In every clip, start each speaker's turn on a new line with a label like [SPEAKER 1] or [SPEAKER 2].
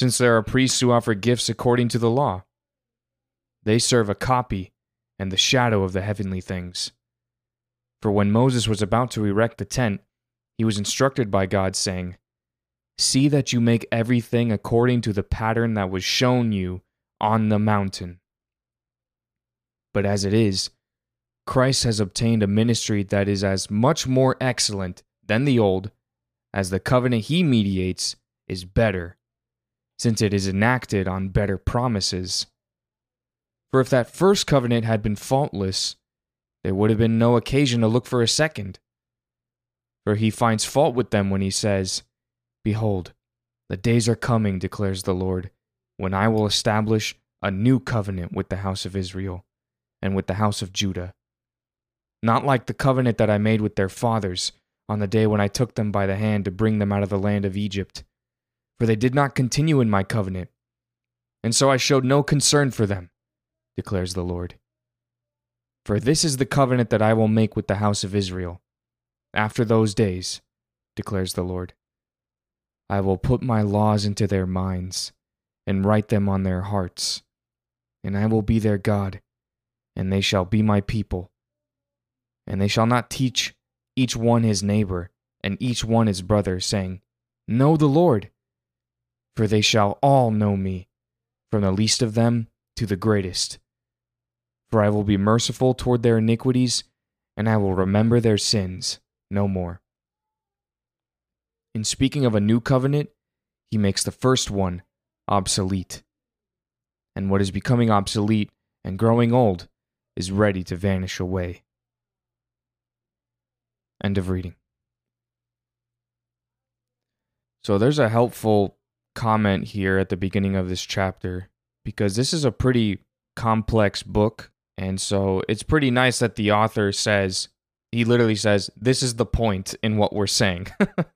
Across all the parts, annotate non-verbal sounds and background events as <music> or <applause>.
[SPEAKER 1] since there are priests who offer gifts according to the law. They serve a copy and the shadow of the heavenly things. For when Moses was about to erect the tent, he was instructed by God, saying, See that you make everything according to the pattern that was shown you on the mountain. But as it is, Christ has obtained a ministry that is as much more excellent than the old, as the covenant he mediates is better, since it is enacted on better promises. For if that first covenant had been faultless, there would have been no occasion to look for a second. For he finds fault with them when he says, Behold, the days are coming, declares the Lord, when I will establish a new covenant with the house of Israel and with the house of Judah. Not like the covenant that I made with their fathers on the day when I took them by the hand to bring them out of the land of Egypt. For they did not continue in my covenant, and so I showed no concern for them, declares the Lord. For this is the covenant that I will make with the house of Israel. After those days, declares the Lord, I will put my laws into their minds and write them on their hearts, and I will be their God, and they shall be my people. And they shall not teach each one his neighbor and each one his brother, saying, Know the Lord, for they shall all know me, from the least of them to the greatest for I will be merciful toward their iniquities, and I will remember their sins no more. In speaking of a new covenant, he makes the first one obsolete. And what is becoming obsolete and growing old is ready to vanish away. End of reading. So there's a helpful comment here at the beginning of this chapter because this is a pretty complex book and so it's pretty nice that the author says, he literally says, this is the point in what we're saying.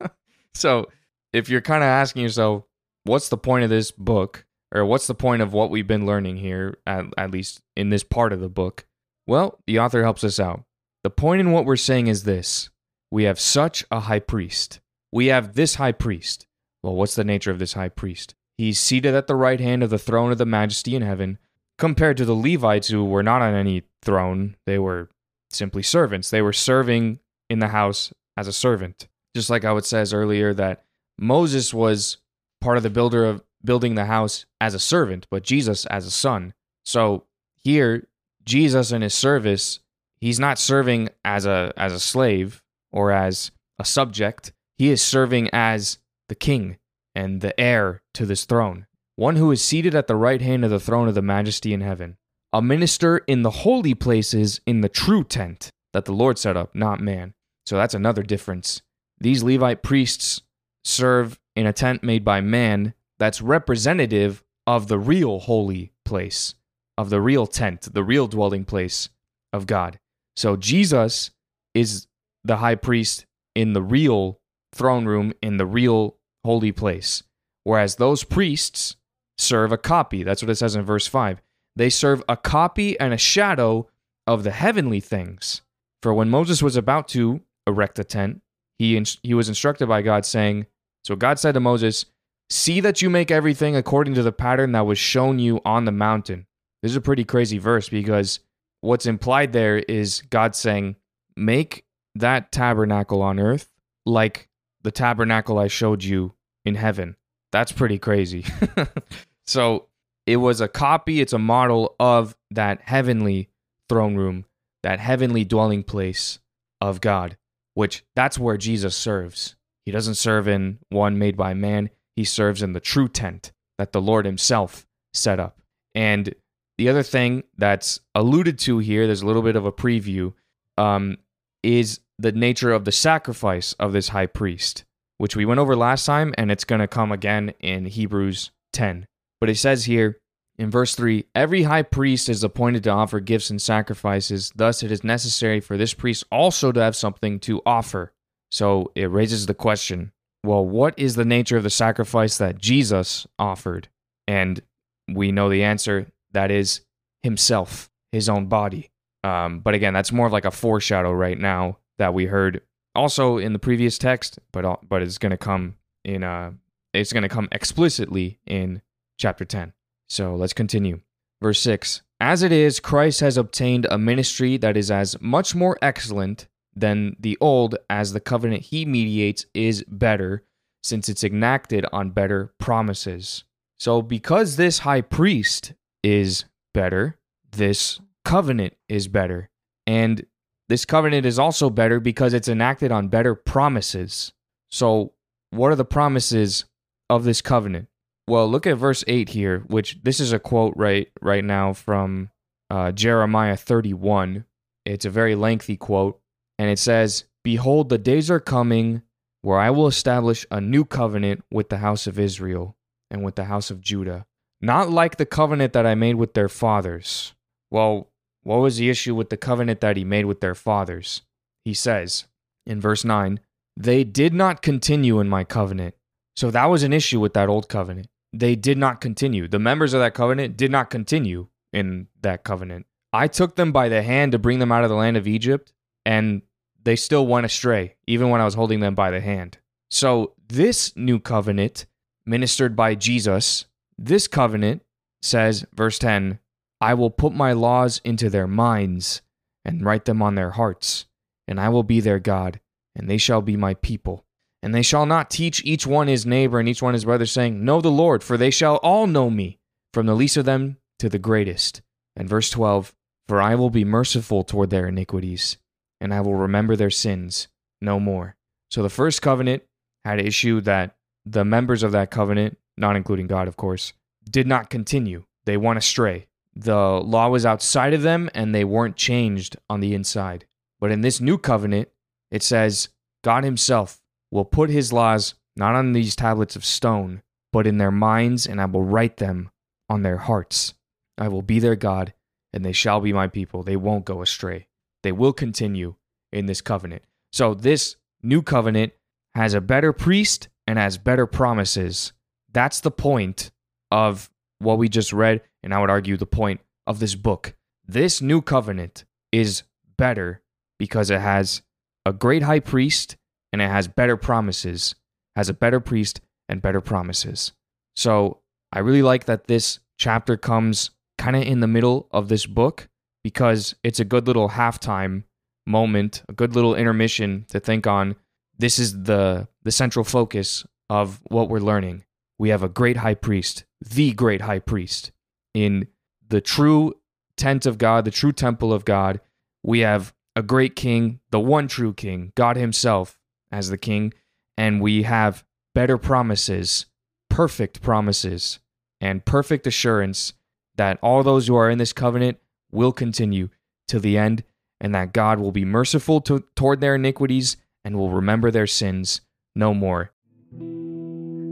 [SPEAKER 1] <laughs> so if you're kind of asking yourself, what's the point of this book? Or what's the point of what we've been learning here, at, at least in this part of the book? Well, the author helps us out. The point in what we're saying is this we have such a high priest. We have this high priest. Well, what's the nature of this high priest? He's seated at the right hand of the throne of the majesty in heaven, compared to the Levites who were not on any throne, they were simply servants. They were serving in the house as a servant. Just like how it says earlier that Moses was part of the builder of building the house as a servant, but Jesus as a son. So here, Jesus in his service, he's not serving as a as a slave or as a subject. He is serving as the king and the heir to this throne one who is seated at the right hand of the throne of the majesty in heaven, a minister in the holy places in the true tent that the Lord set up, not man. So that's another difference. These Levite priests serve in a tent made by man that's representative of the real holy place, of the real tent, the real dwelling place of God. So Jesus is the high priest in the real throne room, in the real holy place. Whereas those priests serve a copy. That's what it says in verse 5. They serve a copy and a shadow of the heavenly things. For when Moses was about to erect a tent, he, he was instructed by God, saying, So God said to Moses, See that you make everything according to the pattern that was shown you on the mountain. This is a pretty crazy verse because what's implied there is God saying, Make that tabernacle on earth like the tabernacle I showed you in heaven. That's pretty crazy. <laughs> so it was a copy, it's a model of that heavenly throne room, that heavenly dwelling place of God, which that's where Jesus serves. He doesn't serve in one made by man, he serves in the true tent that the Lord himself set up. And the other thing that's alluded to here, there's a little bit of a preview, um, is the nature of the sacrifice of this high priest which we went over last time, and it's going to come again in Hebrews 10. But it says here in verse 3 Every high priest is appointed to offer gifts and sacrifices. Thus, it is necessary for this priest also to have something to offer. So it raises the question well, what is the nature of the sacrifice that Jesus offered? And we know the answer that is himself, his own body. Um, but again, that's more of like a foreshadow right now that we heard also in the previous text, but but it's going to come in uh it's going to come explicitly in chapter 10. So let's continue. Verse 6 As it is, Christ has obtained a ministry that is as much more excellent than the old, as the covenant he mediates is better, since it's enacted on better promises. So, because this high priest is better, this covenant is better. And this covenant is also better because it's enacted on better promises. So, what are the promises of this covenant? Well, look at verse 8 here, which this is a quote right right now from uh, Jeremiah 31. It's a very lengthy quote, and it says, "Behold, the days are coming where I will establish a new covenant with the house of Israel and with the house of Judah, not like the covenant that I made with their fathers." Well, what was the issue with the covenant that he made with their fathers? He says in verse 9, "They did not continue in my covenant." So that was an issue with that old covenant they did not continue. The members of that covenant did not continue in that covenant. I took them by the hand to bring them out of the land of Egypt, and they still went astray, even when I was holding them by the hand. So, this new covenant, ministered by Jesus, this covenant says, verse 10, I will put my laws into their minds and write them on their hearts, and I will be their God, and they shall be my people. And they shall not teach each one his neighbor and each one his brother, saying, Know the Lord, for they shall all know me, from the least of them to the greatest. And verse 12, For I will be merciful toward their iniquities, and I will remember their sins no more. So the first covenant had issue that the members of that covenant, not including God, of course, did not continue. They went astray. The law was outside of them, and they weren't changed on the inside. But in this new covenant, it says, God Himself will put his laws not on these tablets of stone, but in their minds, and I will write them on their hearts. I will be their God, and they shall be my people. They won't go astray. They will continue in this covenant. So, this new covenant has a better priest and has better promises. That's the point of what we just read, and I would argue the point of this book. This new covenant is better because it has a great high priest and it has better promises, has a better priest and better promises. So I really like that this chapter comes kind of in the middle of this book because it's a good little halftime moment, a good little intermission to think on. This is the the central focus of what we're learning. We have a great high priest, the great high priest in the true tent of God, the true temple of God. We have a great king, the one true king, God himself, as the king, and we have better promises, perfect promises, and perfect assurance that all those who are in this covenant will continue till the end, and that God will be merciful to, toward their iniquities and will remember their sins no more.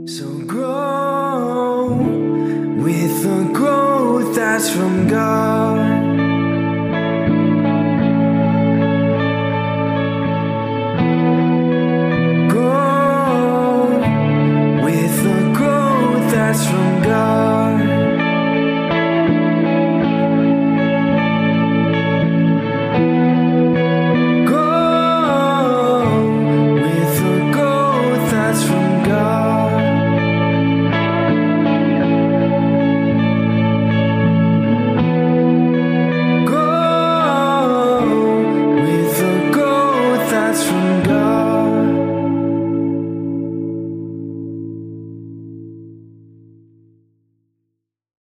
[SPEAKER 1] So grow with growth that's from God.